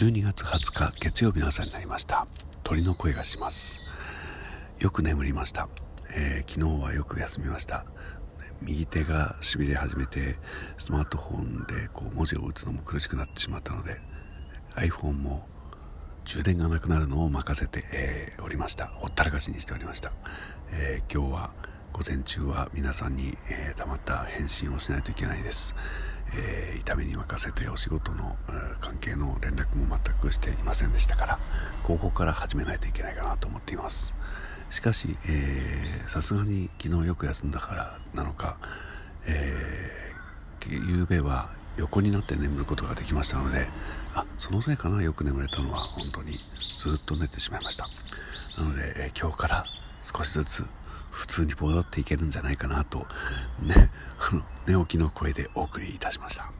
12月20日月曜日の朝になりました。鳥の声がします。よく眠りました、えー、昨日はよく休みました。右手がしびれ始めてスマートフォンでこう文字を打つのも苦しくなってしまったので iPhone も充電がなくなるのを任せて、えー、おりました。ほったらかしにしておりました、えー、今日は午前中は皆さんに、えー、たまった返信をしないといけないです、えー、痛みに任せてお仕事の、関係の連絡も全くしていませんでしたからここから始めないといけないかなと思っています。しかしさすがに昨日よく休んだからなのか、えー、夕べは横になって眠ることができましたのであそのせいかなよく眠れたのは本当にずっと寝てしまいました。なので、えー、今日から少しずつ普通に戻っていけるんじゃないかなとねあの寝起きの声でお送りいたしました。